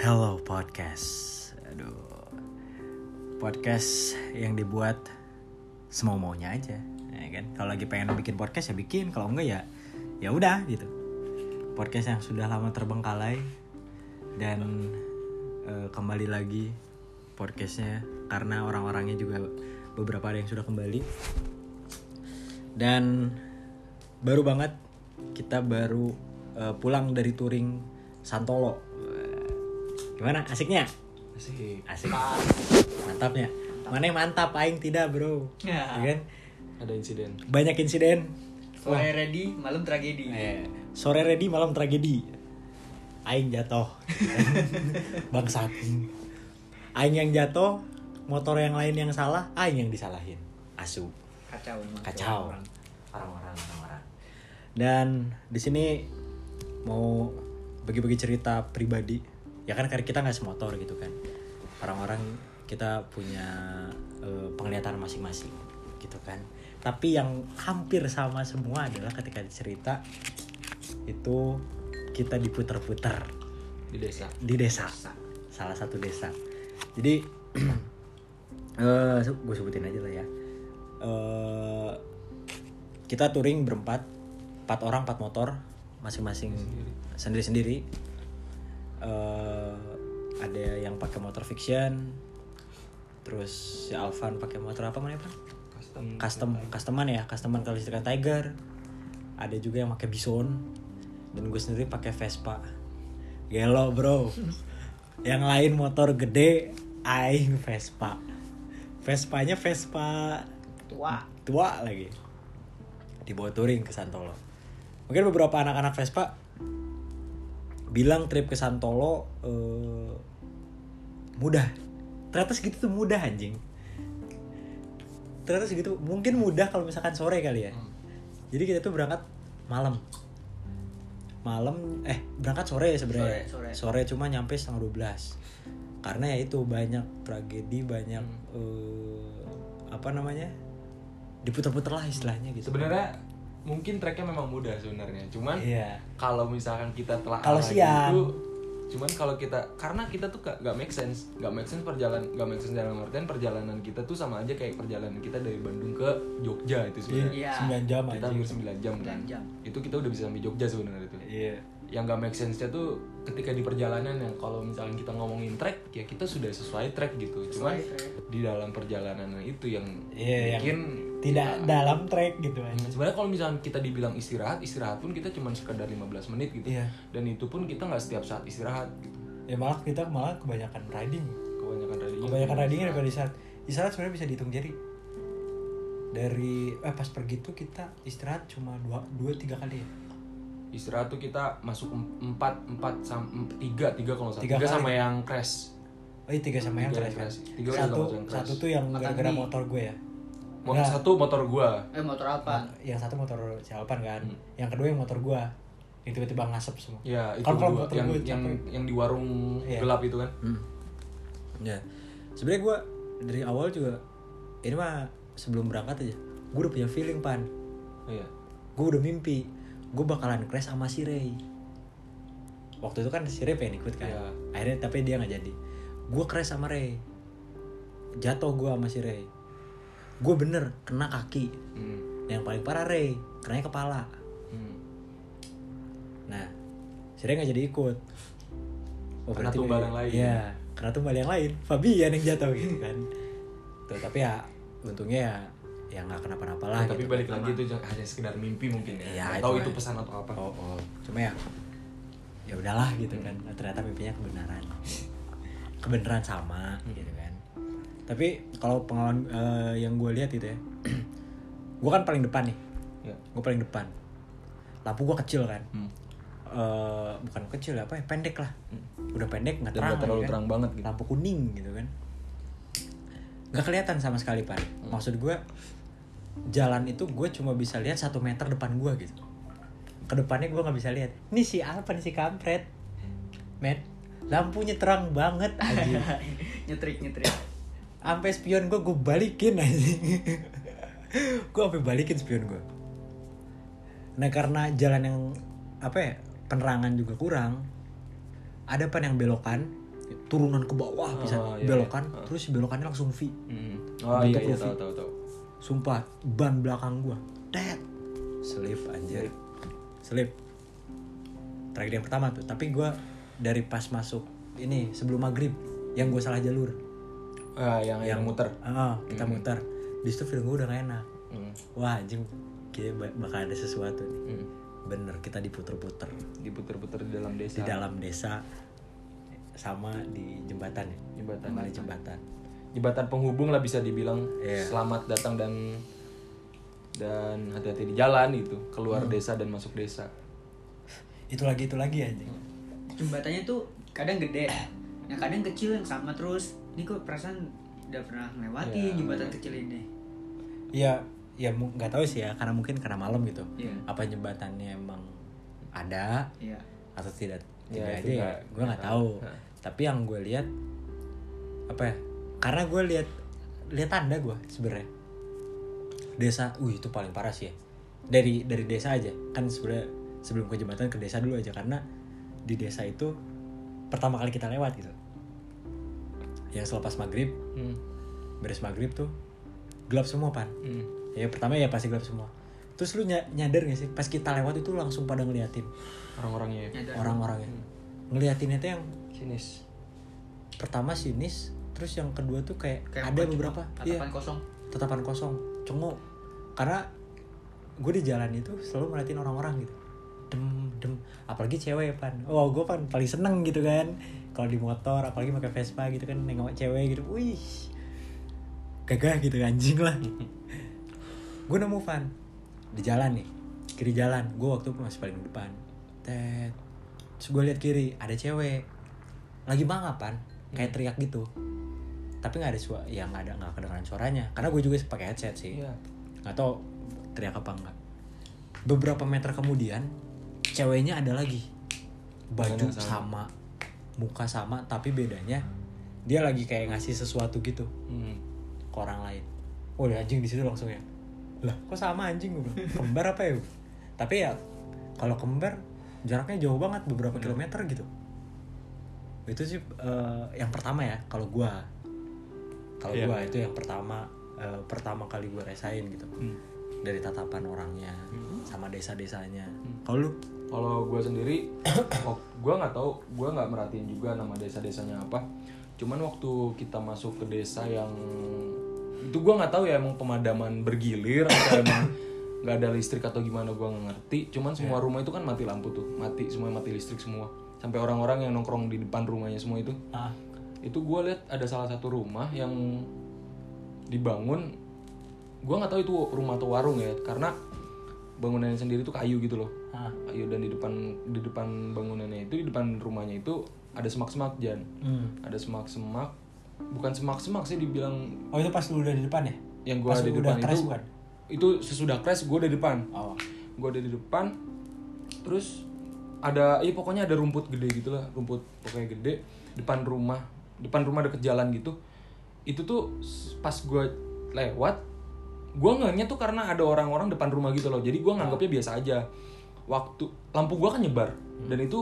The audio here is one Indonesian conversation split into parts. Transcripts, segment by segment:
Hello podcast. Aduh. Podcast yang dibuat semau maunya aja, ya kan? Kalau lagi pengen bikin podcast ya bikin, kalau enggak ya ya udah gitu. Podcast yang sudah lama terbengkalai dan eh, kembali lagi podcastnya karena orang-orangnya juga beberapa ada yang sudah kembali dan baru banget kita baru eh, pulang dari touring Santolo. Gimana asiknya? Asik. Asik. Mantapnya. Mana yang mantap aing tidak, Bro. Ya. Ya kan? Ada insiden. Banyak insiden. Sore ready, malam tragedi. Eh, sore ready malam tragedi. Aing jatuh. Bangsat. Aing yang jatuh, motor yang lain yang salah, aing yang disalahin. Asu. Kacau. Kacau. Orang-orang orang-orang. Dan di sini mau bagi-bagi cerita pribadi. Ya kan karena kita nggak semotor gitu kan. Orang-orang kita punya eh, penglihatan masing-masing gitu kan. Tapi yang hampir sama semua adalah ketika cerita itu kita diputar-putar Di desa. di desa salah satu desa jadi eh gue sebutin aja lah ya eh kita touring berempat empat orang empat motor masing-masing sendiri-sendiri eh ada yang pakai motor fiction terus si Alvan pakai motor apa mana Pak? Custom. custom customan ya customan kalau istilah Tiger ada juga yang pakai Bison dan gue sendiri pakai Vespa gelo bro yang lain motor gede aing Vespa Vespanya Vespa Tua. tua lagi dibawa touring ke Santolo mungkin beberapa anak-anak Vespa bilang trip ke Santolo eh, mudah. Ternyata segitu tuh mudah anjing. Ternyata segitu mungkin mudah kalau misalkan sore kali ya. Jadi kita tuh berangkat malam. Malam eh berangkat sore ya sebenarnya. Sore, sore. Cuma nyampe setengah 12 karena ya itu banyak tragedi banyak eh, apa namanya? Diputer-puter lah istilahnya gitu. Sebenarnya mungkin treknya memang mudah sebenarnya. Cuman iya kalau misalkan kita telah Kalau siang. cuman kalau kita karena kita tuh gak, gak make sense gak make sense perjalanan gak make sense dalam artian perjalanan kita tuh sama aja kayak perjalanan kita dari Bandung ke Jogja itu sebenarnya Iya. 9 jam kita hampir 9 jam kan 9 jam. itu kita udah bisa sampai Jogja sebenarnya itu iya yang gak make sense nya tuh ketika di perjalanan yang kalau misalnya kita ngomongin trek ya kita sudah sesuai trek gitu cuman Sesuai track. di dalam perjalanan itu yang Iya, yang tidak dalam track gitu Hmm, aja sebenarnya kalau misalnya kita dibilang istirahat istirahat pun kita cuma sekedar 15 menit gitu. Iya. dan itu pun kita nggak setiap saat istirahat gitu. Ya malah kita malah kebanyakan riding. Kebanyakan riding kebanyakan ridingnya daripada istirahat. istirahat. Sebenarnya bisa dihitung jari. Dari eh pas pergi tuh kita istirahat cuma dua dua tiga kali ya? Istirahat tuh kita masuk em- empat empat sam em- tiga tiga kalau nggak salah. Tiga tiga, kali. sama yang crash. Oh iya tiga sama yang crash kan satu sama yang crash. satu tuh yang gara-gara motor gue ya Mo- Nggak. satu motor gua Eh motor apa? yang satu motor si Alpan kan Hmm. yang kedua yang motor gue yang tiba-tiba ngasep semua ya itu kalau dua motor yang gua yang capek. yang di warung Iya. gelap itu kan Hmm. Ya, sebenarnya gue dari awal juga ini mah sebelum berangkat aja, gue udah punya feeling pan, oh, iya gue udah mimpi, gue bakalan crash sama si Ray. Waktu itu kan si Ray pengen ikut kan, Iya. akhirnya tapi dia nggak jadi. Gue crash sama Ray, jatuh gue sama si Ray. Gue bener kena kaki, hmm. yang paling parah Ray, kena kepala. Hmm. Nah, Ray nggak jadi ikut. Oh, Kena berarti tumbal yang lain. Iya, kena tumbal yang lain. Fabian yang jatuh gitu kan. Tuh, tapi ya untungnya ya ya nggak kenapa-napa lah. tapi gitu. balik lagi itu hanya sekedar mimpi mungkin ya, Iya, Nggak tahu itu pesan atau apa Oh, oh. Cuma ya ya udahlah gitu kan. Ternyata mimpinya kebenaran. kebenaran sama gitu kan. Tapi kalau pengalaman eh, yang gue lihat itu ya, gue kan paling depan nih. ya. Gue paling depan. Lampu gue kecil kan. Hmm. Eh, bukan kecil ya apa ya pendek lah udah pendek nggak terang nggak terlalu lagi kan. terang banget gitu lampu kuning gitu kan nggak kelihatan sama sekali pan Hmm. maksud gue jalan itu gue cuma bisa lihat satu meter depan gue gitu ke depannya gue nggak bisa lihat ini si apa nih si kampret met lampunya terang banget aja nyetrik nyetrik. Sampai spion gue gue balikin aja gue sampai balikin spion gue nah karena jalan yang apa ya penerangan juga kurang ada pan yang belokan turunan ke bawah bisa Oh, iya, belokan iya. terus belokannya langsung V. Hmm. Oh iya iya tahu tahu tahu. sumpah ban belakang gua. Tet. Selip anjir. Selip. Tragedi yang pertama tuh. Tapi gua dari pas masuk ini sebelum maghrib yang gue salah jalur Ah yang yang muter. ah kita muter di situ film gue udah gak enak Hmm. wah anjing kayak ba- bakal ada sesuatu nih Hmm. bener kita diputer-puter Diputer-puter di dalam desa. di dalam desa sama di jembatan ya Jembatan. sama di jembatan Jembatan penghubung lah bisa dibilang. Iya. Selamat datang dan dan hati-hati di jalan itu keluar Hmm. desa dan masuk desa. itu lagi itu lagi anjing Jembatannya tuh kadang gede, yang kadang kecil yang sama terus. Ini kok perasaan udah pernah melewati Ya. jembatan kecil ini. Iya, ya mu- nggak tahu sih ya, karena mungkin karena malam gitu. Iya. Apa jembatannya emang ada Iya. atau tidak? Ya, Tidak itu aja ya. Gue nggak tahu. Nah. Tapi yang gue lihat apa ya? Karena gue lihat lihat tanda gue sebenarnya. Desa, uh itu paling parah sih ya. Dari dari desa aja kan sebenarnya sebelum ke jembatan ke desa dulu aja karena di desa itu pertama kali kita lewat gitu. Yang selepas maghrib, Hmm. beres maghrib tuh gelap semua pan. Hmm. ya pertama ya pasti gelap semua. Terus lu ny- nyadar gak sih pas kita lewat itu langsung pada ngeliatin? Orang-orangnya ya. Orang-orangnya Hmm. ngeliatinnya tuh yang Sinis. pertama sinis terus yang kedua tuh kayak, Kayak ada apa, beberapa. Iya. Tatapan kosong. tatapan kosong. Cengok karena gue di jalan itu selalu ngeliatin orang-orang gitu. Dem dem. Apalagi cewek pan. Oh gue pan paling seneng gitu kan kalau di motor apalagi pakai Vespa gitu kan nengok cewek gitu wih gagah gitu anjing lah. Gue nemu van di jalan nih kiri jalan. Gue waktu itu masih paling depan. Tet terus gue lihat kiri ada cewek. Lagi bangapan kayak teriak gitu. Tapi nggak ada suara ya nggak ada nggak kedengaran suaranya. Karena gue juga pakai headset sih. Iya. nggak tahu teriak apa enggak beberapa meter kemudian ceweknya ada lagi. Baju sama. Muka sama tapi bedanya dia lagi kayak ngasih sesuatu gitu Hmm. ke orang lain oh ya anjing di situ langsung ya lah kok sama anjing gue kembar apa ya tapi ya kalau kembar jaraknya jauh banget beberapa Hmm. kilometer gitu itu sih eh, yang pertama ya kalau gua kalau Iya. gua itu yang pertama eh, pertama kali gua rasain gitu Hmm. dari tatapan orangnya Hmm. sama desa-desanya kalau lu Kalau gue sendiri, gue nggak tahu, gue nggak merhatiin juga nama desa-desanya apa. Cuman waktu kita masuk ke desa yang itu gue nggak tahu ya emang pemadaman bergilir atau emang nggak ada listrik atau gimana gue nggak ngerti. Cuman semua rumah itu kan mati lampu tuh, mati semua mati listrik semua. Sampai orang-orang yang nongkrong di depan rumahnya semua itu, ah itu gue lihat ada salah satu rumah yang dibangun. Gue nggak tahu itu rumah atau warung ya, karena bangunannya sendiri tuh kayu gitu loh. Ah kayu dan di depan di depan bangunannya itu di depan rumahnya itu ada semak-semak jan. Hmm. ada semak-semak bukan semak-semak sih dibilang oh itu pas lu udah di depan ya? Yang gua Pas ada di depan crash itu bukan? itu sesudah crash gue ada di depan. Oh. Gue ada di depan terus ada ya pokoknya ada rumput gede gitu lah rumput pokoknya gede depan rumah depan rumah deket jalan gitu. Itu tuh pas gue lewat gue ngehnya tuh karena ada orang-orang depan rumah gitu loh jadi gue nganggapnya biasa aja waktu lampu gue kan nyebar dan itu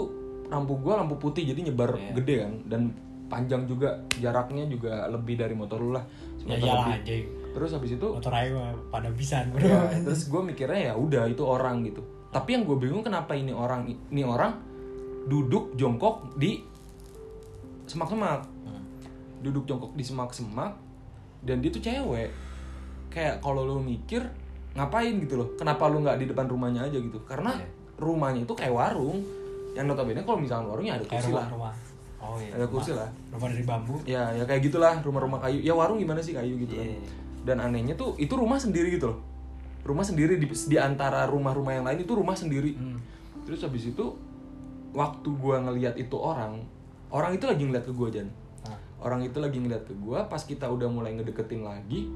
lampu gue lampu putih jadi nyebar Iya. gede kan dan panjang juga jaraknya juga lebih dari motor lu lah ya iyalah anjing terus habis itu motor aja pada bisa Ya, terus gue mikirnya ya udah itu orang gitu. Tapi yang gue bingung kenapa ini orang ini orang duduk jongkok di semak-semak. Hmm. Duduk jongkok di semak-semak dan dia tuh cewek. Kayak kalau lo mikir ngapain gitu loh. Kenapa lu nggak di depan rumahnya aja gitu? Karena Iya. rumahnya itu kayak warung. Yang notabene kalau misalnya warungnya ada kursi rumah lah. rumah oh iya Ada kursi lah. rumah dari bambu Ya, ya kayak gitulah rumah-rumah kayu. Ya warung gimana sih kayu gitu kan. Iya. Dan anehnya tuh itu rumah sendiri gitu loh. Rumah sendiri di, di antara rumah-rumah yang lain itu rumah sendiri. Hmm. Terus habis itu waktu gua ngelihat itu orang, orang itu lagi ngeliat ke gua Jan. Ah. Orang itu lagi ngeliat ke gua pas kita udah mulai ngedeketin lagi.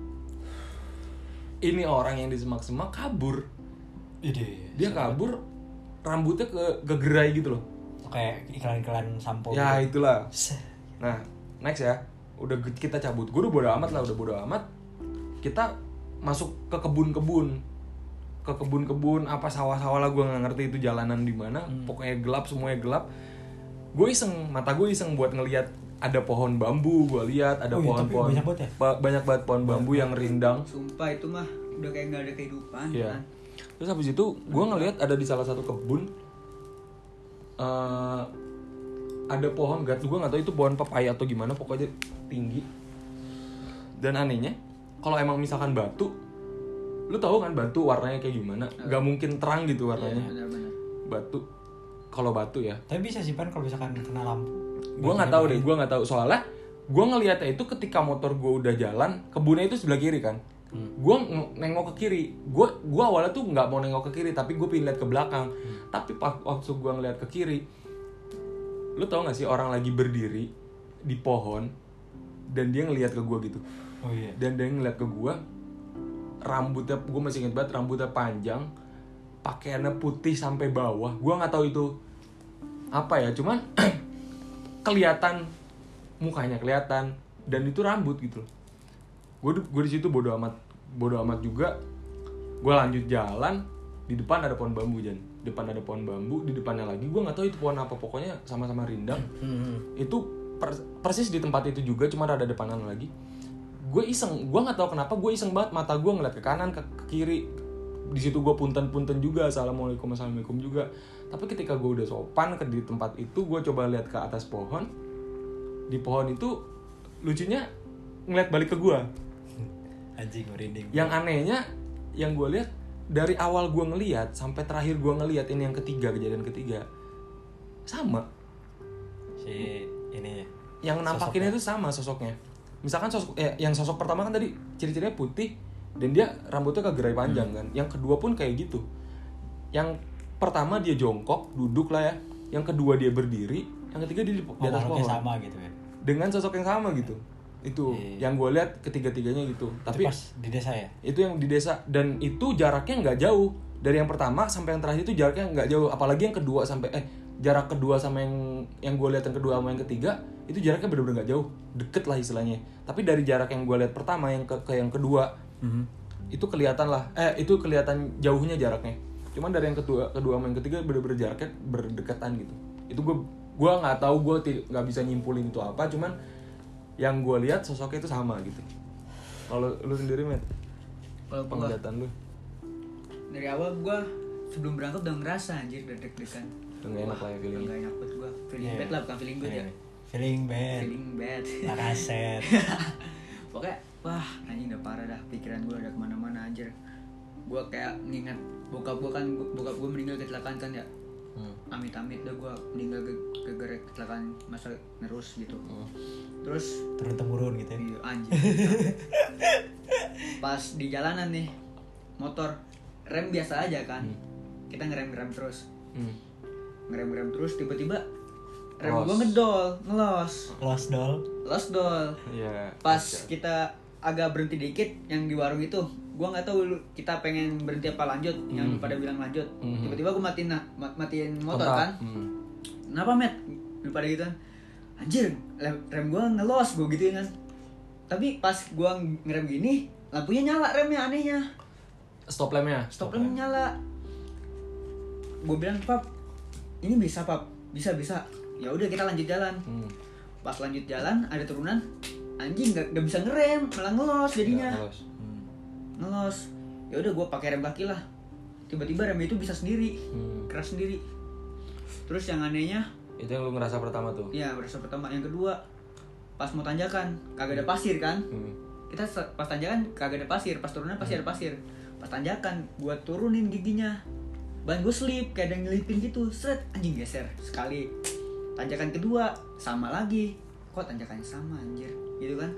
Ini orang yang di semak-semak kabur. Ide. Dia kabur rambutnya ke kegerai gitu loh. kayak iklan-iklan sampo. Ya gitu. itulah. Nah, next ya. Udah kita cabut. Gue udah bodo amat lah, udah bodo amat. Kita masuk ke kebun-kebun. Ke kebun-kebun apa sawah-sawah lah gue nggak ngerti itu jalanan di mana. Pokoknya gelap, semuanya gelap. Gue iseng, mata gue iseng buat ngelihat ada pohon bambu gue lihat ada Oh iya, pohon banyak banget ya? ba- banyak banget pohon bambu yang rindang. Sumpah itu mah udah kayak nggak ada kehidupan Iya. kan? Terus habis itu gue ngelihat ada di salah satu kebun eh ada pohon gak gue nggak tahu itu pohon pepaya atau gimana pokoknya tinggi. Dan anehnya kalau emang misalkan batu lu tahu kan batu warnanya kayak gimana? Nggak mungkin terang gitu warnanya. benar-benar. Batu kalau batu ya. Tapi bisa simpan kalau misalkan kena lampu. Gue nggak tahu deh gue nggak tahu. Soalnya gue ngelihatnya itu ketika motor gue udah jalan kebunnya itu sebelah kiri kan. Gue nengok ke kiri. Gue gua awalnya tuh nggak mau nengok ke kiri tapi gue pengen lihat ke belakang. Tapi pas waktu gue ngeliat ke kiri lu tau gak sih orang lagi berdiri di pohon dan dia ngelihat ke gue gitu. Oh iya. dan dia ngeliat ke gue rambutnya gue masih inget banget rambutnya panjang pakaiannya putih sampai bawah. Gue nggak tahu itu apa ya cuman kelihatan mukanya kelihatan dan itu rambut gitu. Gue gue di situ bodo amat bodo amat juga. Gue lanjut jalan di depan ada pohon bambu jan. Depan ada pohon bambu di depannya lagi. Gue nggak tahu itu pohon apa pokoknya sama-sama rindang. Hmm. itu per- persis di tempat itu juga cuma ada depanan lagi. Gue iseng gue nggak tahu kenapa gue iseng banget. Mata gue ngeliat ke kanan ke, ke kiri. Di situ gue punten punten juga. Assalamualaikum assalamualaikum juga tapi ketika gue udah sopan ke di tempat itu gue coba lihat ke atas pohon. Di pohon itu lucunya ngeliat balik ke gue Anjing merinding. yang anehnya yang gue lihat dari awal gue ngeliat sampai terakhir gue ngeliat ini yang ketiga kejadian ketiga sama. Si ini ya. yang nampakinnya itu sama sosoknya. Misalkan sosok eh, yang sosok pertama kan tadi ciri-cirinya putih dan dia rambutnya kegerai panjang kan. Yang kedua pun kayak gitu. Yang pertama dia jongkok duduk lah ya. Yang kedua dia berdiri yang ketiga dia di, di atas pohon. sama gitu ya. dengan sosok yang sama gitu. Itu Iya. yang gue lihat ketiga-tiganya gitu. Tapi tapi pas di desa ya. itu yang di desa. Dan itu jaraknya nggak jauh. Dari yang pertama sampai yang terakhir itu jaraknya nggak jauh. Apalagi yang kedua sampai eh jarak kedua sama yang yang gue lihat yang kedua sama yang ketiga itu jaraknya bener-bener nggak jauh. Deket lah istilahnya. Tapi dari jarak yang gue lihat pertama yang ke, ke yang kedua Mhm. itu kelihatan lah. Eh itu kelihatan jauhnya jaraknya cuman dari yang kedua kedua yang ketiga bener-bener jaraknya berdekatan gitu. Itu gue gue nggak tahu gue ti- nggak bisa nyimpulin itu apa cuman yang gue lihat sosoknya itu sama gitu. Kalau lu sendiri met? Penglihatan lu? Dari awal gua sebelum berangkat udah ngerasa anjir udah deg-degan. Udah gak enak lah ya feeling gak enak buat gua. Feeling Iya. bad lah bukan feeling good ya. Iya. Feeling bad. feeling bad. Lakaset. pokoknya wah anjing udah parah dah pikiran gue udah ke mana-mana anjir gue kayak nginget bokap gue kan bokap gue meninggal kecelakaan kan ya Hmm. amit-amit dah gue meninggal ke- gara-gara kecelakaan masa nerus gitu Hmm. terus Turun temurun gitu ya. iya, anjing pas di jalanan nih motor rem biasa aja kan kita ngerem-ngerem terus Hmm. ngerem-ngerem terus tiba-tiba rem Los. gue ngedol ngelos Lost doll. los dol Iya. pas kita agak berhenti dikit yang di warung itu gua nggak tahu kita pengen berhenti apa lanjut yang Hmm. pada bilang lanjut Hmm. tiba-tiba gua matiin na- ma- matiin motor Kontak. kan Hmm. kenapa met lu pada gitu kan anjir rem gua ngelos gua gitu kan tapi pas gua ngerem gini lampunya nyala remnya anehnya Stop lampnya. stop lamp nyala gua bilang pap ini bisa pap bisa bisa ya udah kita lanjut jalan Hmm. pas lanjut jalan ada turunan anjing nggak bisa ngerem malah ngelos jadinya lolos. Hmm. ngelos ya udah gue pakai rem kaki lah tiba-tiba rem itu bisa sendiri Hmm. keras sendiri terus yang anehnya Itu yang lu ngerasa pertama tuh. ya berasa pertama yang kedua pas mau tanjakan kagak ada pasir kan Hmm. kita pas tanjakan kagak ada pasir pas turunan pasti ada pasir pas tanjakan gue turunin giginya ban gue slip kayak ada yang nyelipin gitu seret anjing geser sekali tanjakan kedua sama lagi kok tanjakannya sama anjir gitu kan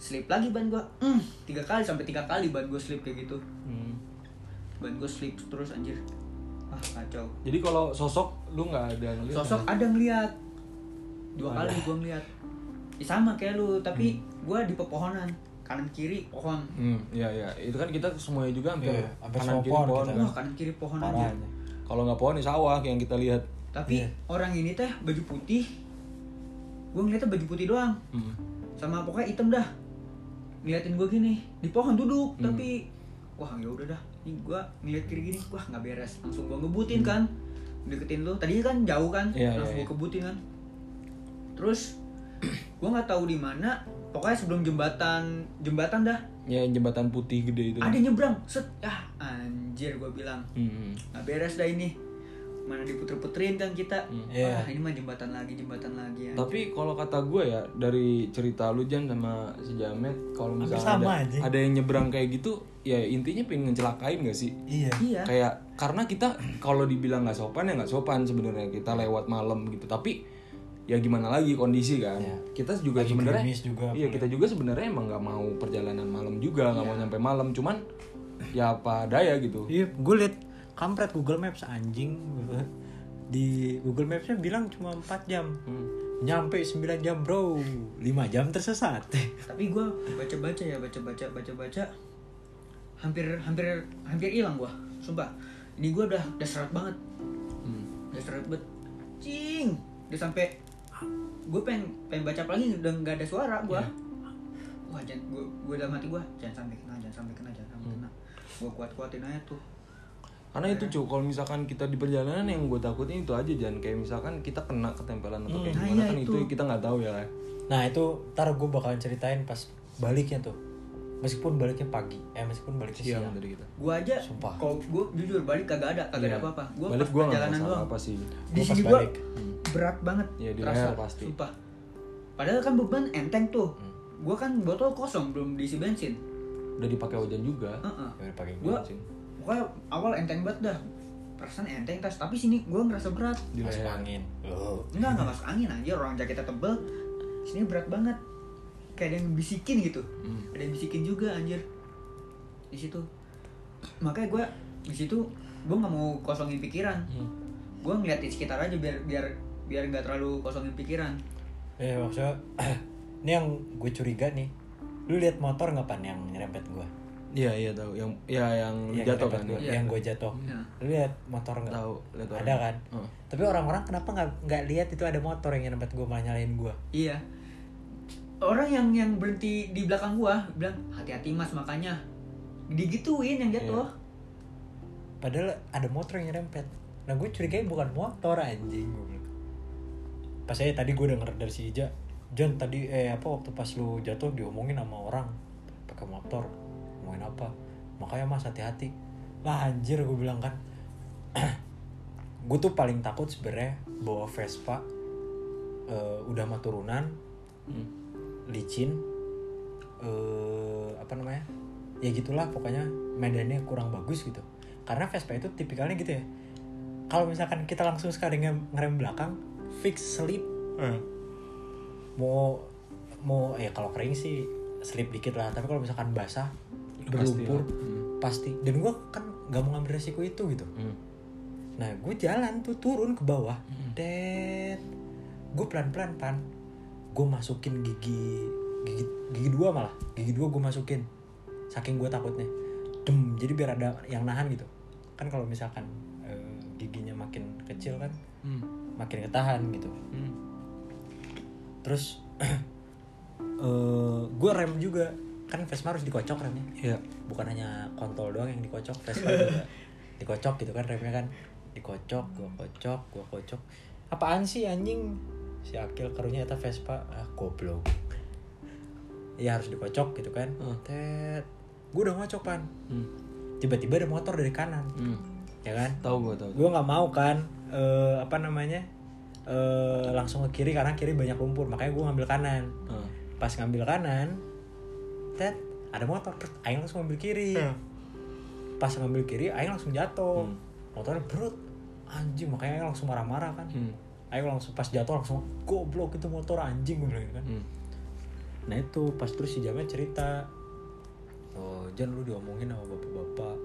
slip lagi ban gue hmm, tiga kali sampai tiga kali ban gue slip kayak gitu Hmm. ban gue slip terus anjir ah kacau Jadi kalau sosok lu nggak ada ngeliat sosok kan? ada ngeliat dua kali gue ngeliat Ya, sama kayak lu tapi gue di pepohonan kanan kiri pohon Hmm, iya iya. Itu kan kita semuanya juga hampir hampir kanan semua kiri pohon pohon kita. kan. wah kanan kiri pohon aja. Kalau nggak pohon di sawah yang kita lihat. tapi Iya. orang ini teh baju putih gue ngeliatnya baju putih doang Hmm. sama pokoknya hitam dah ngeliatin gue gini di pohon duduk Hmm. tapi wah ya udah dah. Ini gue ngeliat kiri gini wah nggak beres. Langsung gue ngebutin kan. Deketin lu. Tadinya kan jauh kan? Hmm. Iya, langsung iya, gue kebutin kan. Terus gue nggak tahu di mana. Pokoknya sebelum jembatan jembatan dah. Ya jembatan putih gede itu. Ada nyebrang. Set. Ah anjir gue bilang. Hmm. nggak beres dah ini mana diputer-puterin kan kita Iya. wah ini mah jembatan lagi jembatan lagi ya Tapi kalau kata gue ya dari cerita lu Jan sama si Jamet kalau misalnya sama ada, aja. ada yang nyebrang kayak gitu ya intinya pengen ngecelakain gak sih? iya iya Kayak karena kita kalau dibilang nggak sopan ya nggak sopan sebenarnya kita lewat malam gitu. Tapi ya gimana lagi kondisi kan. Iya. Kita juga sebenarnya Iya, kita juga sebenarnya emang nggak mau perjalanan malam juga, nggak mau nyampe malam. Cuman ya apa daya gitu. Iya, gue liat kampret Google Maps anjing. Di Google Mapsnya bilang cuma 4 jam. Hmm. nyampe 9 jam bro. 5 jam tersesat. Tapi gue baca-baca ya baca-baca baca-baca. Hampir hampir hampir hilang gue sumpah. Ini gue udah udah seret banget. Hmm. udah seret banget. Cing. Udah sampai gue pengen pengen baca lagi? Udah nggak ada suara gue wah jangan gue gue dalam hati gue jangan sampai kena jangan sampai kena jangan sampai kena. Gue kuat kuatin aja tuh Karena itu cuy, kalau misalkan kita di perjalanan yang gue takutin itu aja jangan kayak misalkan kita kena ketempelan atau kayak Nah, gimana iya kan itu. itu. kita nggak tahu ya. nah itu ntar gue bakalan ceritain pas baliknya tuh meskipun baliknya pagi eh meskipun baliknya Siang siang, dari kita. gue aja Sumpah. kalau gue jujur balik kagak ada kagak ada Iya. apa-apa gue Balik gue nggak perjalanan doang apa sih. di sini gue balik. berat banget Iya, di leher pasti. sumpah padahal kan beban enteng tuh gue kan botol kosong belum diisi bensin Udah dipakai hujan juga. Ya udah pakai gue bensin. Pokoknya awal enteng banget dah. Perasaan enteng tas. Tapi sini gue ngerasa berat. Masuk angin. Oh. enggak nggak masuk angin aja. Orang jaketnya tebel. Sini berat banget. Kayak ada yang bisikin gitu. Hmm. ada yang bisikin juga anjir. Di situ. Makanya gue di situ gue nggak mau kosongin pikiran. Hmm. gue ngeliat di sekitar aja biar biar biar nggak terlalu kosongin pikiran. Eh maksudnya ini yang gue curiga nih. Lu lihat motor nggak pan yang nyerempet gue Iya iya tahu. Yang ya yang Yang jatuh kan. gua, ya. yang gue jatuh. Iya. lu lihat motor nggak? Tahu, lihat orang. ada kan? Heeh. tapi orang-orang kenapa nggak nggak lihat itu ada motor yang nyerempet gue malah nyalain gue iya. Orang yang yang berhenti di belakang gua bilang hati-hati mas makanya. Digituin yang jatuh. Padahal ada motor yang nyerempet. Nah gue curigai bukan motor anjing. Gue pas saya tadi gue denger dari si Ija John tadi eh apa waktu pas lu jatuh diomongin sama orang pakai motor ngomongin apa. Makanya mas hati-hati. Lah anjir gue bilang kan. Gue tuh paling takut sebenarnya bawa Vespa eh, udah mah turunan Hmm. licin eh apa namanya? Ya gitulah pokoknya medannya kurang bagus gitu. Karena Vespa itu tipikalnya gitu ya. Kalau misalkan kita langsung sekali nge- ngerem belakang fix slip. Mau mau ya kalau kering sih slip dikit lah. Tapi kalau misalkan basah berlumpur lah. Hmm. pasti dan gue kan nggak mau ngambil resiko itu gitu Hmm. Nah, gue jalan tuh turun ke bawah. Det. Gue pelan-pelan pan. Gue masukin gigi gigi gigi dua malah. Gigi dua gue masukin. Saking gue takutnya. Dem. Jadi biar ada yang nahan gitu. Kan kalau misalkan eh, giginya makin kecil kan Hmm. makin ketahan gitu. Hmm. Terus eh gue rem juga. Kan Vespa harus dikocok remnya. Iya. Bukan hanya kontol doang yang dikocok, Vespa juga dikocok gitu kan remnya kan. Dikocok, gua kocok, gua kocok. Apaan sih anjing? Si Akil karunya eta Vespa, ah goblok. Ya harus dikocok gitu kan. Hmm. Tet. Gue udah ngocok kan. Hmm. Tiba-tiba ada motor dari kanan. Hmm. Ya kan? Tahu gue tahu. Gue nggak mau kan eh apa namanya? eh langsung ke kiri karena kiri banyak lumpur, makanya gue ngambil kanan. Heeh. Pas ngambil kanan, tet ada motor, aing langsung ngambil kiri. Pas ngambil kiri, aing langsung jatuh. Hmm. Motornya berut, anjing makanya aing langsung marah-marah kan. Hmm. Aing langsung pas jatuh langsung goblok itu motor anjing gue bilang gitu kan. Hmm. Nah itu pas terus si Jamet cerita, oh jangan lu diomongin sama bapak-bapak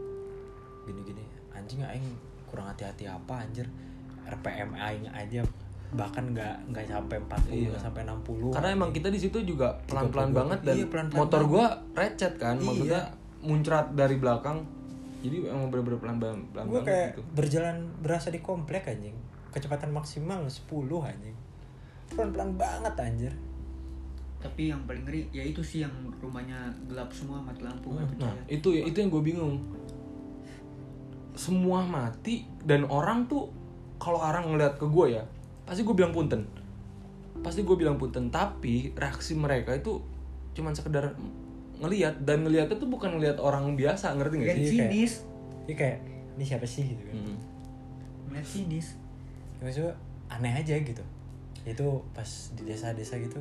gini-gini, anjing aing kurang hati-hati apa anjir, RPM aing aja bahkan nggak nggak sampai 40 Iya. nggak sampai 60 Karena emang kita di situ juga pelan-pelan 32. banget dan Iya, pelan-pelan motor banget. gua recet kan, Iya. maksudnya muncrat dari belakang. Jadi emang bener-bener pelan-pelan pelan gue banget kayak gitu. berjalan berasa di komplek anjing kecepatan maksimal 10 anjing pelan-pelan banget anjir tapi yang paling ngeri ya itu sih yang rumahnya gelap semua mati lampu nggak Nah, percaya itu itu yang gue bingung. Semua mati dan orang tuh kalau orang ngeliat ke gue ya, pasti gue bilang punten. pasti gue bilang punten tapi reaksi mereka itu cuman sekedar ngelihat dan ngelihatnya tuh bukan ngelihat orang biasa ngerti nggak sih kayak- Ini kayak ini siapa sih gitu kan. Hmm. Ngeliat sinis Maksudnya aneh aja gitu. Itu pas di desa-desa gitu.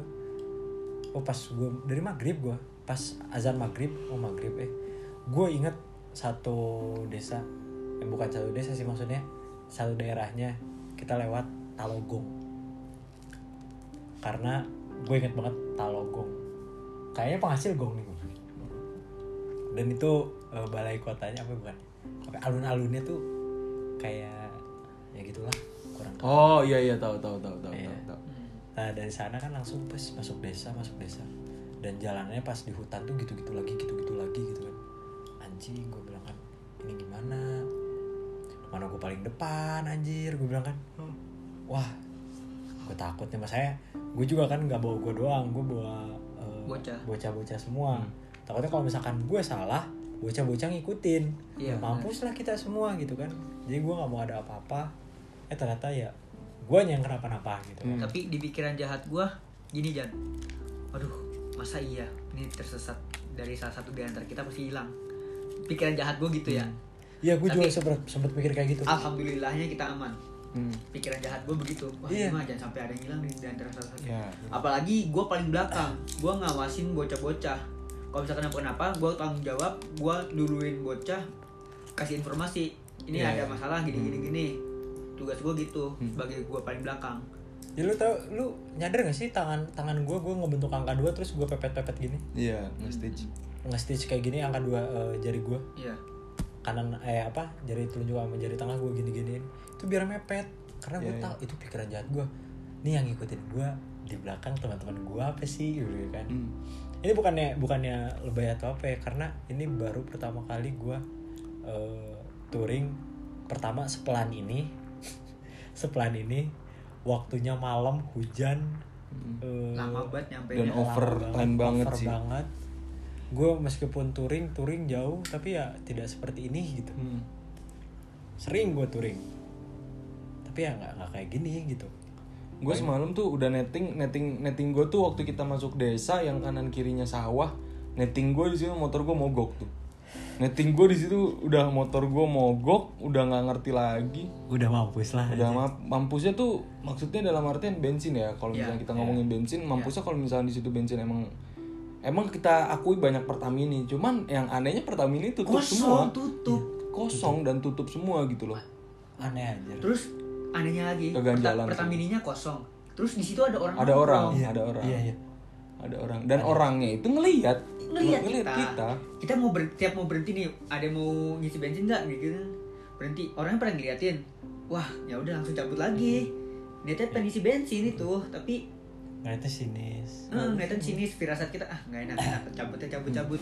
Oh pas gue dari maghrib gue pas azan maghrib oh maghrib eh gue inget satu desa eh, bukan satu desa sih maksudnya satu daerahnya kita lewat Talogong karena gue inget banget Talogong kayaknya penghasil gong nih gue dan itu eh, balai kotanya apa bukan apa alun-alunnya tuh kayak ya gitulah kurang oh iya iya tahu tahu tahu tahu Iya. tahu, tahu. Nah dari sana kan langsung pas masuk desa, masuk desa. Dan jalannya pas di hutan tuh gitu-gitu lagi, gitu-gitu lagi gitu kan. Anjing, gue bilang kan, ini gimana? Mana gue paling depan anjir, gue bilang kan. Wah, gue takut nih mas saya. Gue juga kan nggak bawa gue doang, gue bawa eh, Bocah. bocah-bocah semua. Takutnya kalau misalkan gue salah, bocah-bocah ngikutin. Iya, Mampus lah kita semua gitu kan. Jadi gue nggak mau ada apa-apa. Eh ternyata ya gue yang kenapa-napa gitu. Hmm. Tapi di pikiran jahat gua gini Jan. Waduh, masa iya ini tersesat dari salah satu di antara kita pasti hilang. Pikiran jahat gua gitu ya. Iya, gue juga sempet, sempet mikir kayak gitu. Alhamdulillahnya kita aman. Hmm. Pikiran jahat gua begitu. Wah, Iya. ini mah jangan sampai ada yang hilang nih di antara salah satu. Ya. Apalagi gua paling belakang. Gua ngawasin bocah-bocah. Kalau misalkan kenapa, gua tanggung jawab, gua duluin bocah kasih informasi. Ini Iya, ada iya. masalah gini gini gini. Tugas gua gitu sebagai gua paling belakang. Ya lu tau, lu nyadar gak sih tangan tangan gue gue ngebentuk angka dua terus gue pepet-pepet gini Iya, nge-stitch. nge-stitch kayak gini angka dua eh, jari gue Iya. kanan eh apa jari telunjuk sama jari tengah gue gini-giniin itu biar mepet. Karena gue Iya, tahu itu pikiran jahat gue nih yang ngikutin gue di belakang teman-teman gue apa sih? Gitu kan. Hmm. ini bukannya bukannya lebay atau apa ya karena ini baru pertama kali gue eh, touring pertama sepelan ini. Sepelan ini waktunya malam hujan eh, Lama banget nyampe Dan lama overtime banget over sih. banget. Gue meskipun touring touring jauh tapi ya tidak seperti ini gitu. Hmm. sering gue touring tapi ya nggak nggak kayak gini gitu Gue semalam tuh udah netting netting netting gue tuh waktu kita masuk desa yang kanan kirinya sawah. Netting gue di situ motor gue mogok tuh. Netting gue di situ udah motor gue mogok, udah nggak ngerti lagi. udah mampus lah Udah ma- mampusnya tuh maksudnya dalam artian bensin ya. Kalau Iya, misalnya kita ngomongin bensin, mampusnya kalau misalnya di situ bensin emang emang kita akui banyak Pertamini. Cuman yang anehnya Pertamini tutup semua. kosong tutup. Kosong dan tutup semua gitu loh. aneh aja Terus anehnya lagi, Keganjalan Perta- Pertamininya kosong. Terus di situ ada orang Ada orang, nongkrong. ada orang. iya iya Ada orang dan orangnya itu ngelihat Ngeliat ngelihat kita. kita. Kita mau ber, tiap mau berhenti nih, ada yang mau ngisi bensin nggak gitu kan. Berhenti, orangnya pernah ngeliatin. Wah, ya udah langsung cabut lagi. Niatnya pengen ngisi bensin itu, tapi nggak itu sinis eh, ngeliatin sini firasat kita ah nggak enak, enak. cabutnya cabut cabut.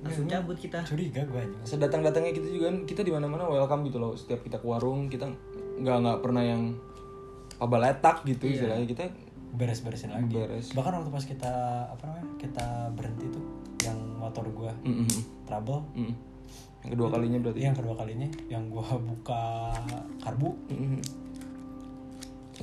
Langsung cabut kita. curiga gue aja Sedatang datangnya kita juga kan, kita di mana mana welcome gitu loh. Setiap kita ke warung kita nggak nggak pernah yang apa letak gitu Iya. istilahnya kita beres-beresin lagi Beres. bahkan waktu pas kita apa namanya kita berhenti tuh yang motor gue Mm, mm, trouble mm, mm. yang kedua kalinya berarti. yang kedua kalinya yang gue buka karbu Mm, mm.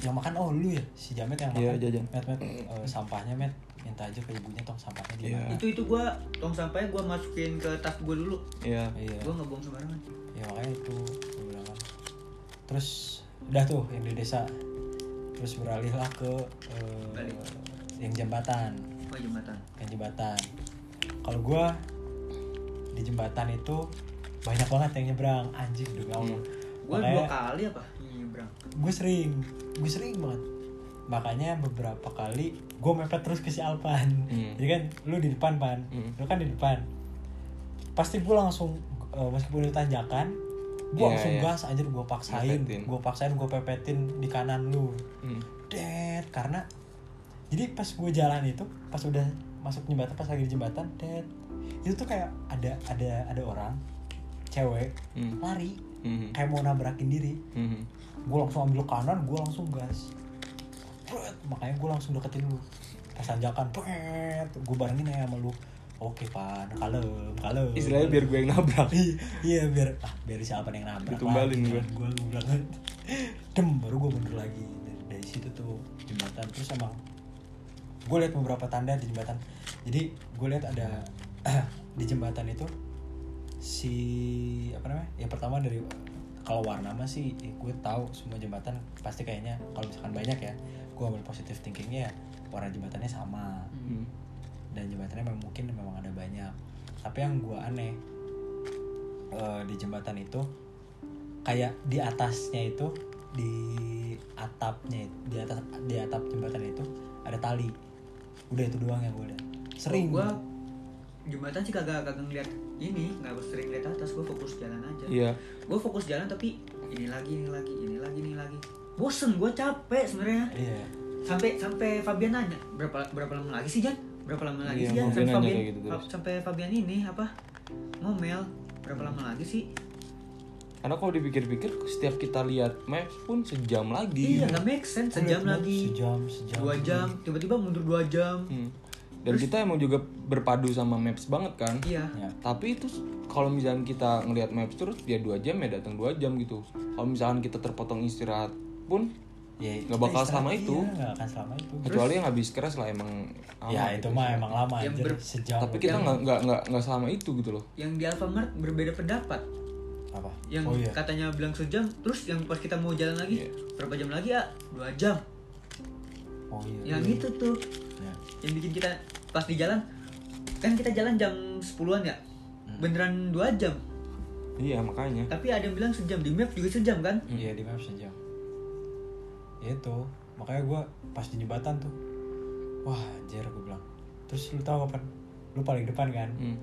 yang makan oh lu ya si Jamet yang makan Iya, jajan. met met eh, sampahnya met minta aja ke ibunya tong sampahnya di mana Itu itu gua tong sampahnya gua masukin ke tas gua dulu. Iya. iya Gua nggak buang sembarangan. ya makanya itu gue kan terus udah tuh yang di desa terus beralihlah ke eh, Balik. yang jembatan Oh jembatan. yang jembatan kalau gue di jembatan itu banyak banget yang nyebrang anjing demi Allah Gua Makanya- dua kali apa? Nyebrang. gue sering gue sering banget makanya beberapa kali gue mepet terus ke si Alpan Hmm. jadi kan lu di depan pan Hmm. lu kan di depan pasti gue langsung eh, meskipun itu tanjakan gue Iya, langsung iya. gas anjir gue paksain gue paksain gue pepetin di kanan lu Mm. det karena jadi pas gue jalan itu pas udah masuk jembatan pas lagi di jembatan det itu tuh kayak ada ada ada orang cewek Hmm. lari Mm. kayak mau nabrakin diri Mm. gue langsung ambil kanan gue langsung gas Bret, makanya gue langsung deketin lu pas tanjakan gue barengin aja sama lu oke pan. Kalem kalem. Istilahnya biar gue yang nabrak. iya biar ah biar siapa yang nambah Ditumbalin gue. gue gue bilang dem baru gue mundur lagi. Dari, dari situ tuh jembatan. Terus emang gue lihat beberapa tanda di jembatan. Jadi gue lihat ada di jembatan itu si apa namanya? Yang pertama dari kalau warna mah sih eh, gue tahu semua jembatan pasti kayaknya kalau misalkan banyak ya gue ambil positive thinkingnya ya warna jembatannya sama. Hmm. Dan jembatannya memang mungkin memang ada banyak. Tapi yang gue aneh eh, di jembatan itu kayak di atasnya itu di atapnya di atas di atap jembatan itu ada tali. Udah itu doang yang gue lihat. Sering. Gua jembatan sih kagak kagak ngeliat ini nggak sering lihat atas gue fokus jalan aja. Iya. gue fokus jalan tapi ini lagi ini lagi ini lagi ini lagi. Bosen gue capek sebenarnya. Iya. Sampai sampai Fabian nanya berapa berapa lama lagi sih Jan berapa lama lagi Iya, sih Fabian sampai Fabian gitu terus. Sampai Fabian ini apa ngomel berapa lama lagi sih Karena kalau dipikir-pikir setiap kita lihat maps pun sejam lagi. iya nggak make sense sejam Gua liat lagi sejam sejam dua jam tiba-tiba mundur dua jam Hmm. Dan kita emang juga berpadu sama maps banget kan. iya ya Tapi itu kalau misalnya kita ngelihat maps terus dia dua jam ya datang dua jam gitu. Kalau misalkan kita terpotong istirahat pun ya Nggak kita bakal selama itu. iya, nggak akan selama itu kecuali yang habis keras lah emang lama ya gitu itu mah sih. emang lama Yang ber- sejam Tapi kita nggak nggak nggak nggak selama itu gitu loh. yang di Alfamart berbeda pendapat apa yang oh iya katanya bilang sejam terus yang pas kita mau jalan lagi Iya. berapa jam lagi ya dua jam oh iya yang itu tuh Ya. yang bikin kita pas di jalan kan kita jalan jam 10-an ya Hmm. beneran dua jam Iya makanya. tapi ada yang bilang sejam di map juga sejam kan Iya di maps sejam. Ya itu makanya gue pas di jembatan tuh, wah anjir gue bilang. Terus lu tahu apa? Lu paling depan kan? Hmm.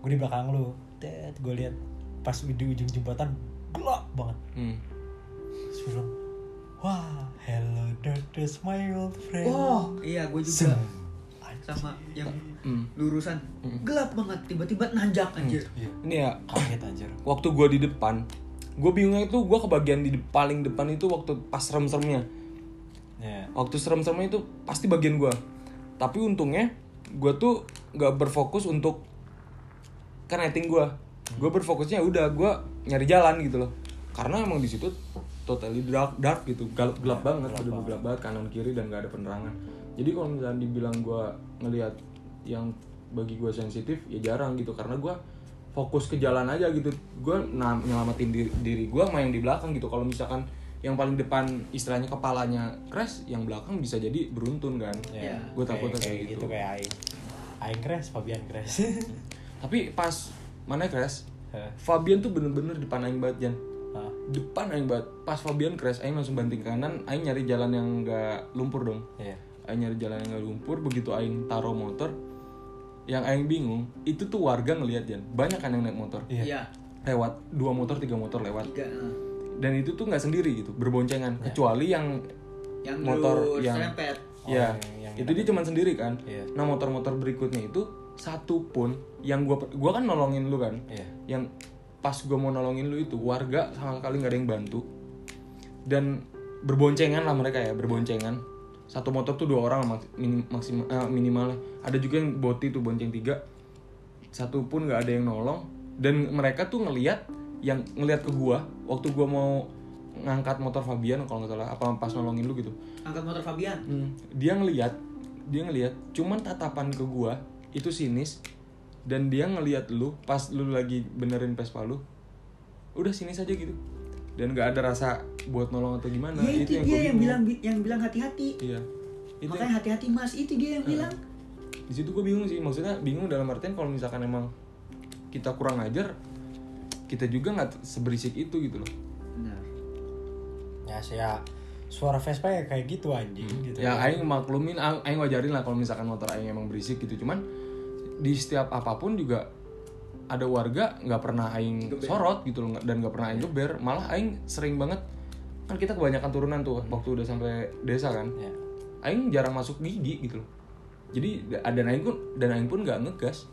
Gue di belakang lu. Tet gue lihat pas di ujung jembatan gelap banget. Hmm. Terus bilang, wah hello darkness my old friend. oh iya gue juga Sem. sama yang Hmm. lurusan Hmm. gelap banget tiba-tiba nanjak anjir Iya. Ini ya Kaget anjir. waktu gue di depan, gue bingungnya itu gue kebagian di de- paling depan itu waktu pas serem-seremnya. Ya. Waktu serem-seremnya itu pasti bagian gue. Tapi untungnya gue tuh nggak berfokus untuk ke rating gue. Gue berfokusnya udah gue nyari jalan gitu loh. Karena emang di situ totally dark dark gitu, gelap, gelap banget, gelap gelap banget kanan kiri dan gak ada penerangan. Jadi kalau misalnya dibilang gue ngelihat yang bagi gue sensitif ya jarang gitu karena gue fokus ke jalan aja gitu gue nah, nyelamatin diri, diri gue yang di belakang gitu kalau misalkan yang paling depan istilahnya kepalanya crash yang belakang bisa jadi beruntun kan Ya. Gua takutnya kayak, kayak kayak gitu. gitu kayak Aing. Aing crash, Fabian crash. tapi pas mana crash? Fabian tuh bener-bener depan Aing banget Jan depan Aing banget pas Fabian crash Aing langsung banting kanan Aing nyari jalan yang gak lumpur dong Iya. Aing nyari jalan yang gak lumpur begitu Aing taruh motor yang Aing bingung itu tuh warga ngeliat Jan banyak kan yang naik motor Iya. iya lewat dua motor tiga motor lewat tiga. Dan itu tuh nggak sendiri gitu berboncengan. Iya. kecuali yang yang Motor yang- serempet. Oh, ya yang- yang itu dia cuman sendiri kan. Iya. nah motor-motor berikutnya itu satu pun yang gua gua kan nolongin lu kan. Iya. yang pas gua mau nolongin lu itu warga sama sekali nggak ada yang bantu. Dan berboncengan lah mereka ya berboncengan. Satu motor tuh dua orang minim, maksimal eh, minimalnya ada juga yang boti tuh bonceng tiga. Satu pun nggak ada yang nolong. Dan mereka tuh ngelihat yang ngelihat ke gua waktu gua mau ngangkat motor Fabian kalau nggak salah apa pas nolongin lu gitu. Angkat motor Fabian? Hmm, dia ngelihat dia ngelihat cuman tatapan ke gua itu sinis dan dia ngelihat lu pas lu lagi benerin Vespa lu udah sinis aja gitu. Dan nggak ada rasa buat nolong atau gimana Iya itu, gua dia yang bilang yang bilang hati-hati. Iya. Itu makanya hati-hati mas. Itu dia yang bilang. Di situ gue bingung sih maksudnya bingung dalam artian kalau misalkan emang kita kurang ajar kita juga nggak seberisik itu gitu loh. Benar. Ya sih ya. Suara Vespa ya kayak gitu anjing gitu. ya aing maklumin aing wajarin lah kalau misalkan motor aing emang berisik gitu. Cuman di setiap apa pun juga ada warga nggak pernah aing Geber. sorot gitu loh dan nggak pernah aing geber. Malah aing sering banget kan kita kebanyakan turunan tuh waktu udah sampai desa kan. Ya. aing jarang masuk gigi gitu loh. Jadi dan aing pun dan aing pun nggak ngegas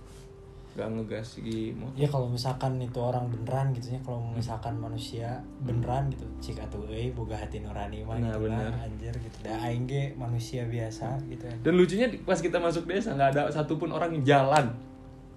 nggak ngegas di motor. Ya kalau misalkan itu orang beneran gitu ya, kalau misalkan manusia beneran gitu, cik atuh euy boga hati nurani mah Nah, gitu lah, bener. anjir gitu. Da aing ge manusia biasa gitu. dan lucunya pas kita masuk desa nggak ada satupun orang yang jalan.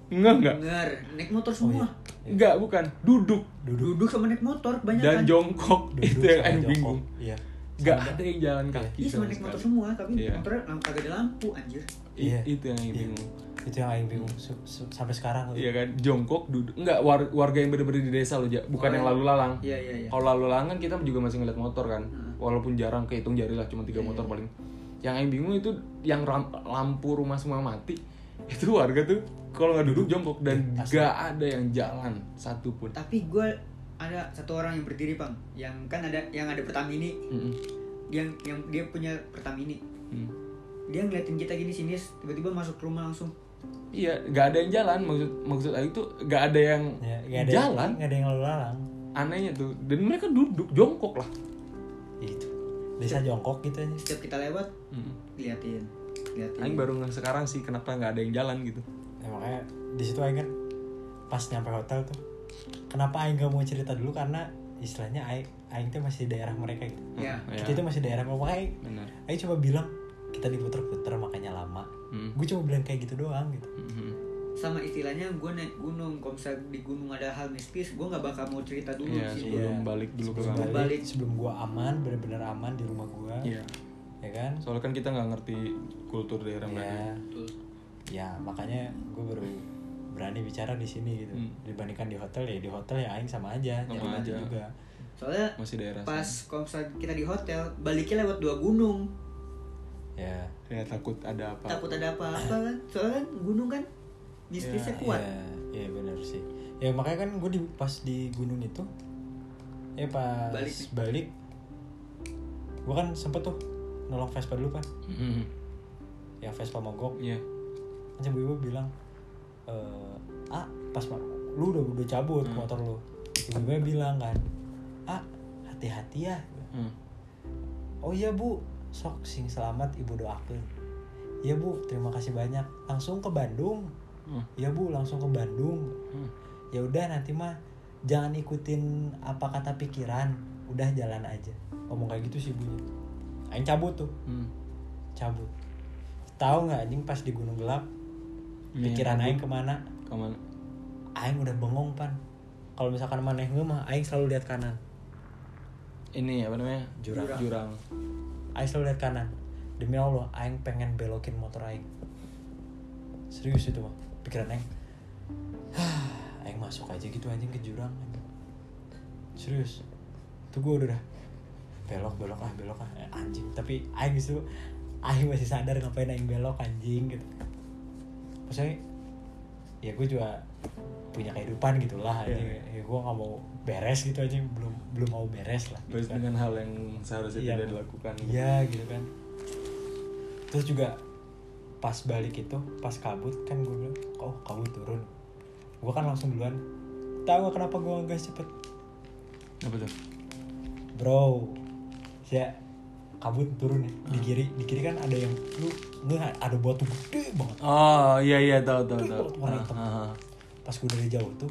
Nggak nggak? Benar naik motor semua. Nggak bukan. Duduk. Duduk. Sama naik motor banyak dan kan? jongkok. Duduk itu yang aing bingung Iya. Nggak ada yang jalan kaki Iya cuma sama naik motor semua, tapi Iya. motornya lampu kagak ada lampu anjir. Iya. itu yang Iya. bingung itu yang aing bingung Su- su- sampai sekarang Iya kan, jongkok duduk. Enggak, war- warga yang bener-bener di desa loh, Ja. bukan Oh, yang iya. lalu lalang. Iya iya iya. Kalau lalu lalang kan kita juga masih ngeliat motor kan. Hmm. Walaupun jarang kehitung jari lah, cuma tiga Iya, motor iya. paling. Yang yang bingung itu yang lampu rumah semua mati. Itu warga tuh kalau nggak duduk jongkok dan Iya, asli. gak ada yang jalan satupun. Tapi gue ada satu orang yang berdiri bang, yang kan ada yang ada Pertamini, Mm-mm. yang yang dia punya Pertamini. Hmm. Dia ngeliatin kita gini sini, tiba-tiba masuk rumah langsung. Iya, nggak ada yang jalan. Maksud maksud aku tuh nggak ada yang ya, nggak ada jalan. nggak ada yang lalu lalang Anehnya tuh. Dan mereka duduk jongkok lah. itu desa jongkok gitu aja Setiap kita lewat, Mm. liatin, liatin. Aing baru nggak sekarang sih kenapa nggak ada yang jalan gitu. ya, makanya di situ aing kan pas nyampe hotel tuh kenapa aing gak mau cerita dulu karena istilahnya aing aing tuh masih di daerah mereka gitu Ya. Iya. kita tuh masih daerah mereka aing, Benar. aing coba bilang kita diputer-puter makanya lama Mm. gue cuma bilang kayak gitu doang gitu Mm-mm. Sama istilahnya gue naik gunung, kalau misalnya di gunung ada hal mistis, gue nggak bakal mau cerita dulu Iya, di situ. sebelum Iya. balik dulu ke sebelum balik, Balik. sebelum gua aman bener-bener aman di rumah gua Iya. ya kan Soalnya kan kita nggak ngerti kultur daerah mereka. ya Betul. ya makanya gue baru berani bicara di sini gitu Hmm. dibandingkan di hotel ya di hotel ya aing sama aja Sama nyari aja. juga Soalnya Masih daerah. pas kalau misalnya kita di hotel, baliknya lewat dua gunung. ya. Ya takut ada apa. Takut ada apa-apa kan? Soalnya kan gunung kan mistisnya Ya, kuat. ya ya benar sih ya makanya kan gue di pas di gunung itu ya pas Balik balik gue kan sempet tuh nolong Vespa dulu kan Mm-mm. yang Vespa mogok Iya. kan ibu-ibu bilang eh ah pas lu udah udah cabut Hmm. motor lu. Ibu-ibunya bilang kan ah hati-hati ya. Mm. oh iya bu. Sok sing selamat ibu doakan iya bu. Terima kasih banyak. Langsung ke Bandung. Mm. iya bu. Langsung ke Bandung. Mm. ya udah nanti mah jangan ikutin apa kata pikiran. Udah jalan aja. Ngomong kayak gitu sih ibunya Aing cabut tuh. Mm. cabut. Tahu nggak anjing pas di gunung gelap pikiran cabut. Aing ke mana Ke mana? Aing udah bengong pan kalau misalkan maneh mah Aing selalu lihat kanan Ini apa namanya? Jurang. Jurang. Aing selalu lihat kanan demi Allah Aing pengen belokin motor Aing serius itu mah pikiran Aing "Hah, Aing masuk aja gitu anjing ke jurang anjing. serius tuh gue udah dah belok belok ah belok ah anjing tapi Aing itu Aing masih sadar ngapain Aing belok anjing gitu maksudnya ya gue juga punya kehidupan gitu lah anjing. Iya. ya gue nggak mau beres gitu aja belum belum mau beres lah gitu kan. dengan hal yang seharusnya Iya. tidak dilakukan. Iya gitu kan. Terus juga pas balik itu, pas kabut kan gue bilang, oh kabut turun. Gue kan langsung duluan. Tahu gak kenapa gue ngegas cepet? Apa tuh? Bro, ya kabut turun ya. Di kiri, di kiri kan ada yang lu nggak ada batu gede banget. Oh iya iya tahu tahu tahu. warna hitam. Ah, ah, ah. Pas gue dari jauh tuh,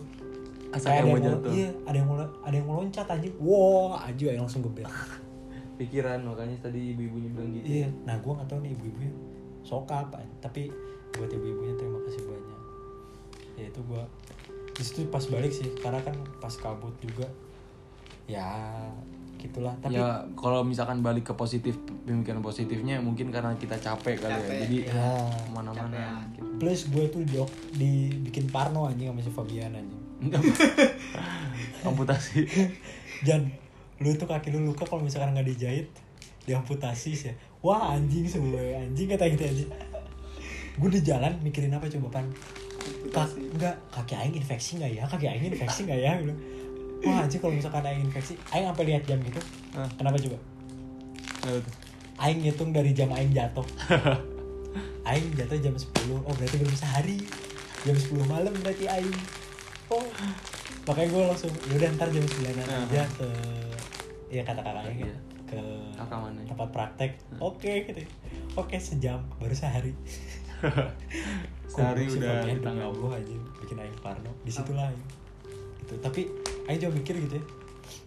Asal kayak ada yang mau, jatuh. iya, ada yang mau ada yang mau loncat anjing. Wow, aja yang langsung gebet. Pikiran makanya tadi ibu-ibunya bilang gitu. Iya, nah gue nggak tahu nih ibu-ibunya soka apa, tapi buat ibu-ibunya terima kasih banyak. Ya itu gue di situ pas balik sih, karena kan pas kabut juga, ya gitulah. Tapi ya kalau misalkan balik ke positif pemikiran positifnya mungkin karena kita capek kali ya Capek, jadi ya ke mana-mana gitu. plus gue tuh di, dibikin parno anjing sama si Fabian anjing. amputasi Jan, lu tuh kaki lu luka kalau misalkan nggak dijahit, diamputasi sih. ya. Wah anjing semua anjing kata gitu anjing. Gue di jalan mikirin apa coba pan? Kak, enggak, kaki aing infeksi nggak ya? Kaki aing infeksi nggak ya? Bilang, Wah anjing kalau misalkan aing infeksi, aing sampai lihat jam gitu. Hah? Kenapa tuh? Aing ngitung dari jam aing jatuh. aing jatuh jam 10. Oh berarti belum sehari. Jam 10 malam berarti aing. Oh. Makanya gue langsung, yaudah ntar jam 9 Aha. aja ke ya kata kakaknya Iya. ke Kakak mana? tempat praktek. Oke gitu. Oke sejam baru sehari. Sehari udah ditangkap. Allah aja bikin aing parno. Di situ lah aing. Gitu. Tapi aing juga mikir gitu ya.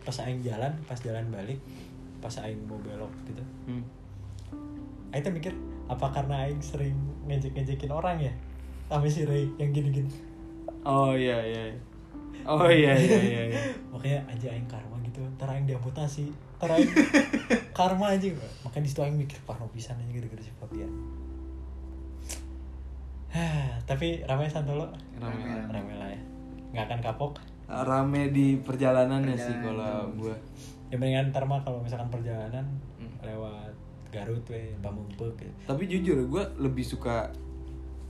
Pas aing jalan, pas jalan balik, pas aing mau belok gitu. Hmm. Aing tuh mikir apa karena aing sering ngejek-ngejekin orang ya? Sama si Ray yang gini-gini. Oh iya iya. Oh iya iya iya. iya. Makanya aja aing karma gitu ntar aing diamputasi ntar aing karma aja makanya di situ aing mikir parno pisan aja gara-gara si Fabian Hah, tapi ramai Santolo Rame. rame lah ya nggak akan kapok Rame di perjalanannya sih Perjalanan. kalau gua. ya mendingan ntar mah kalau misalkan perjalanan Hmm. lewat Garut we Bamumpuk gitu. Tapi jujur gue lebih suka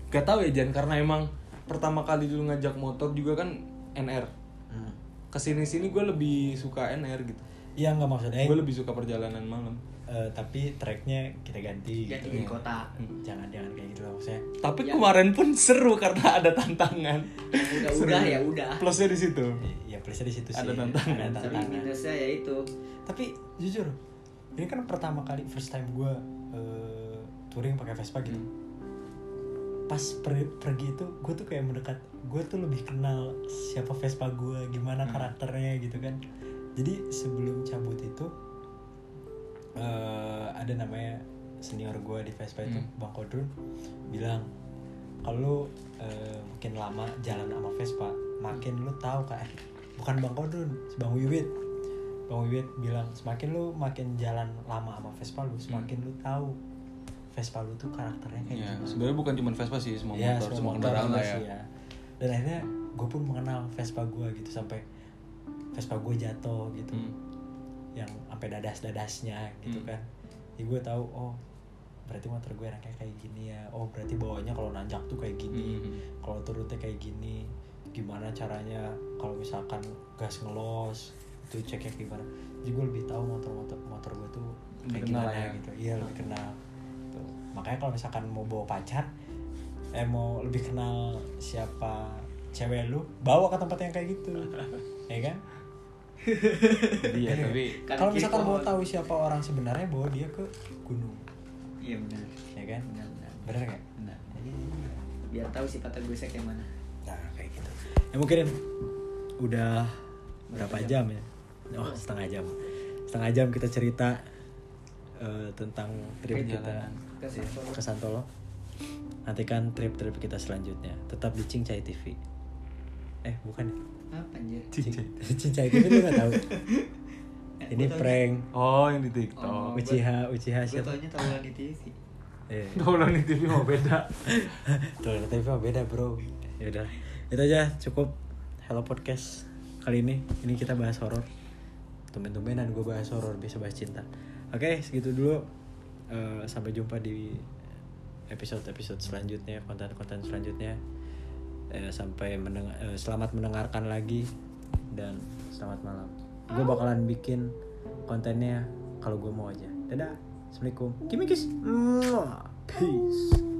Gak tahu ya Jan karena emang pertama kali dulu ngajak motor juga kan NR. Hmm. Ke sini sini gue lebih suka NR gitu. Iya nggak maksudnya Gue lebih suka perjalanan malam. eh, tapi tracknya kita ganti Ganti gitu. di kota. jangan jangan kayak gitu lah maksudnya Tapi Ya. kemarin pun seru karena ada tantangan. Udah Seru. udah ya udah. Plusnya di situ. ya plusnya di situ sih Ada tantangan. ada Tapi tantangan minusnya ya itu. tapi jujur ini kan pertama kali first time gue eh, touring pakai Vespa gitu pas per- pergi itu gue tuh kayak mendekat gue tuh lebih kenal siapa Vespa gue gimana karakternya gitu kan jadi sebelum cabut itu eh, ada namanya senior gue di Vespa itu Hmm. Bang Kodrun bilang kalau lu eh, makin lama jalan sama Vespa makin lu tahu kayak bukan Bang Kodrun Bang Wiwit Bang Wiwit bilang semakin lu makin jalan lama sama Vespa lu semakin lu tahu Vespa lu tuh karakternya kayak Ya, gimana sebenarnya bukan cuma Vespa sih, semua Ya, motor, semua kendaraan juga lah ya. sih dan akhirnya gue pun mengenal Vespa gue gitu sampai Vespa gue jatuh gitu Hmm. yang sampai dadas dadasnya gitu Hmm. kan ya gue tahu oh berarti motor gue enaknya kayak gini ya oh berarti bawahnya kalau nanjak tuh kayak gini Hmm. kalau turunnya kayak gini gimana caranya kalau misalkan gas ngelos itu ceknya gimana jadi gue lebih tahu motor-motor motor gue tuh kayak kenal gimana ya. gitu iya lebih kenal Tuh. makanya kalau misalkan mau bawa pacar eh mau lebih kenal siapa cewek lu bawa ke tempat yang kayak gitu ya kan Jadi ya, tapi Kan kalau misalkan mau tahu siapa orang sebenarnya bawa dia ke gunung Iya benar. ya kan Benar benar. nggak Benar. Biar tahu sifat gue kayak mana. nah kayak gitu ya mungkin udah berapa Berapa jam ya oh setengah jam setengah jam kita cerita eh, tentang trip kita Perjalanan. Ke Santolo. nantikan trip-trip kita selanjutnya tetap di Cincai TV eh bukan ya? Apa anjir? Cincai. Cincai TV lu gak tahu. Eh, ini gua taunya- prank. Oh, yang di Oh, TikTok. gua- Uchiha Uchiha Gue siapa? taunya tahunan di TV. eh Tolong di TV mau beda. Tuh, TV mah beda bro. Ya udah. Itu aja cukup Hello Podcast kali ini. Ini kita bahas horor. Tumben-tumbenan gue bahas horor bisa bahas cinta. Oke segitu dulu. Eh, sampai jumpa di episode-episode selanjutnya konten-konten selanjutnya Eh, sampai mendengar eh, selamat mendengarkan lagi dan selamat malam. Gue bakalan bikin kontennya kalau gue mau aja. Dadah. Assalamualaikum. Kimikis. Peace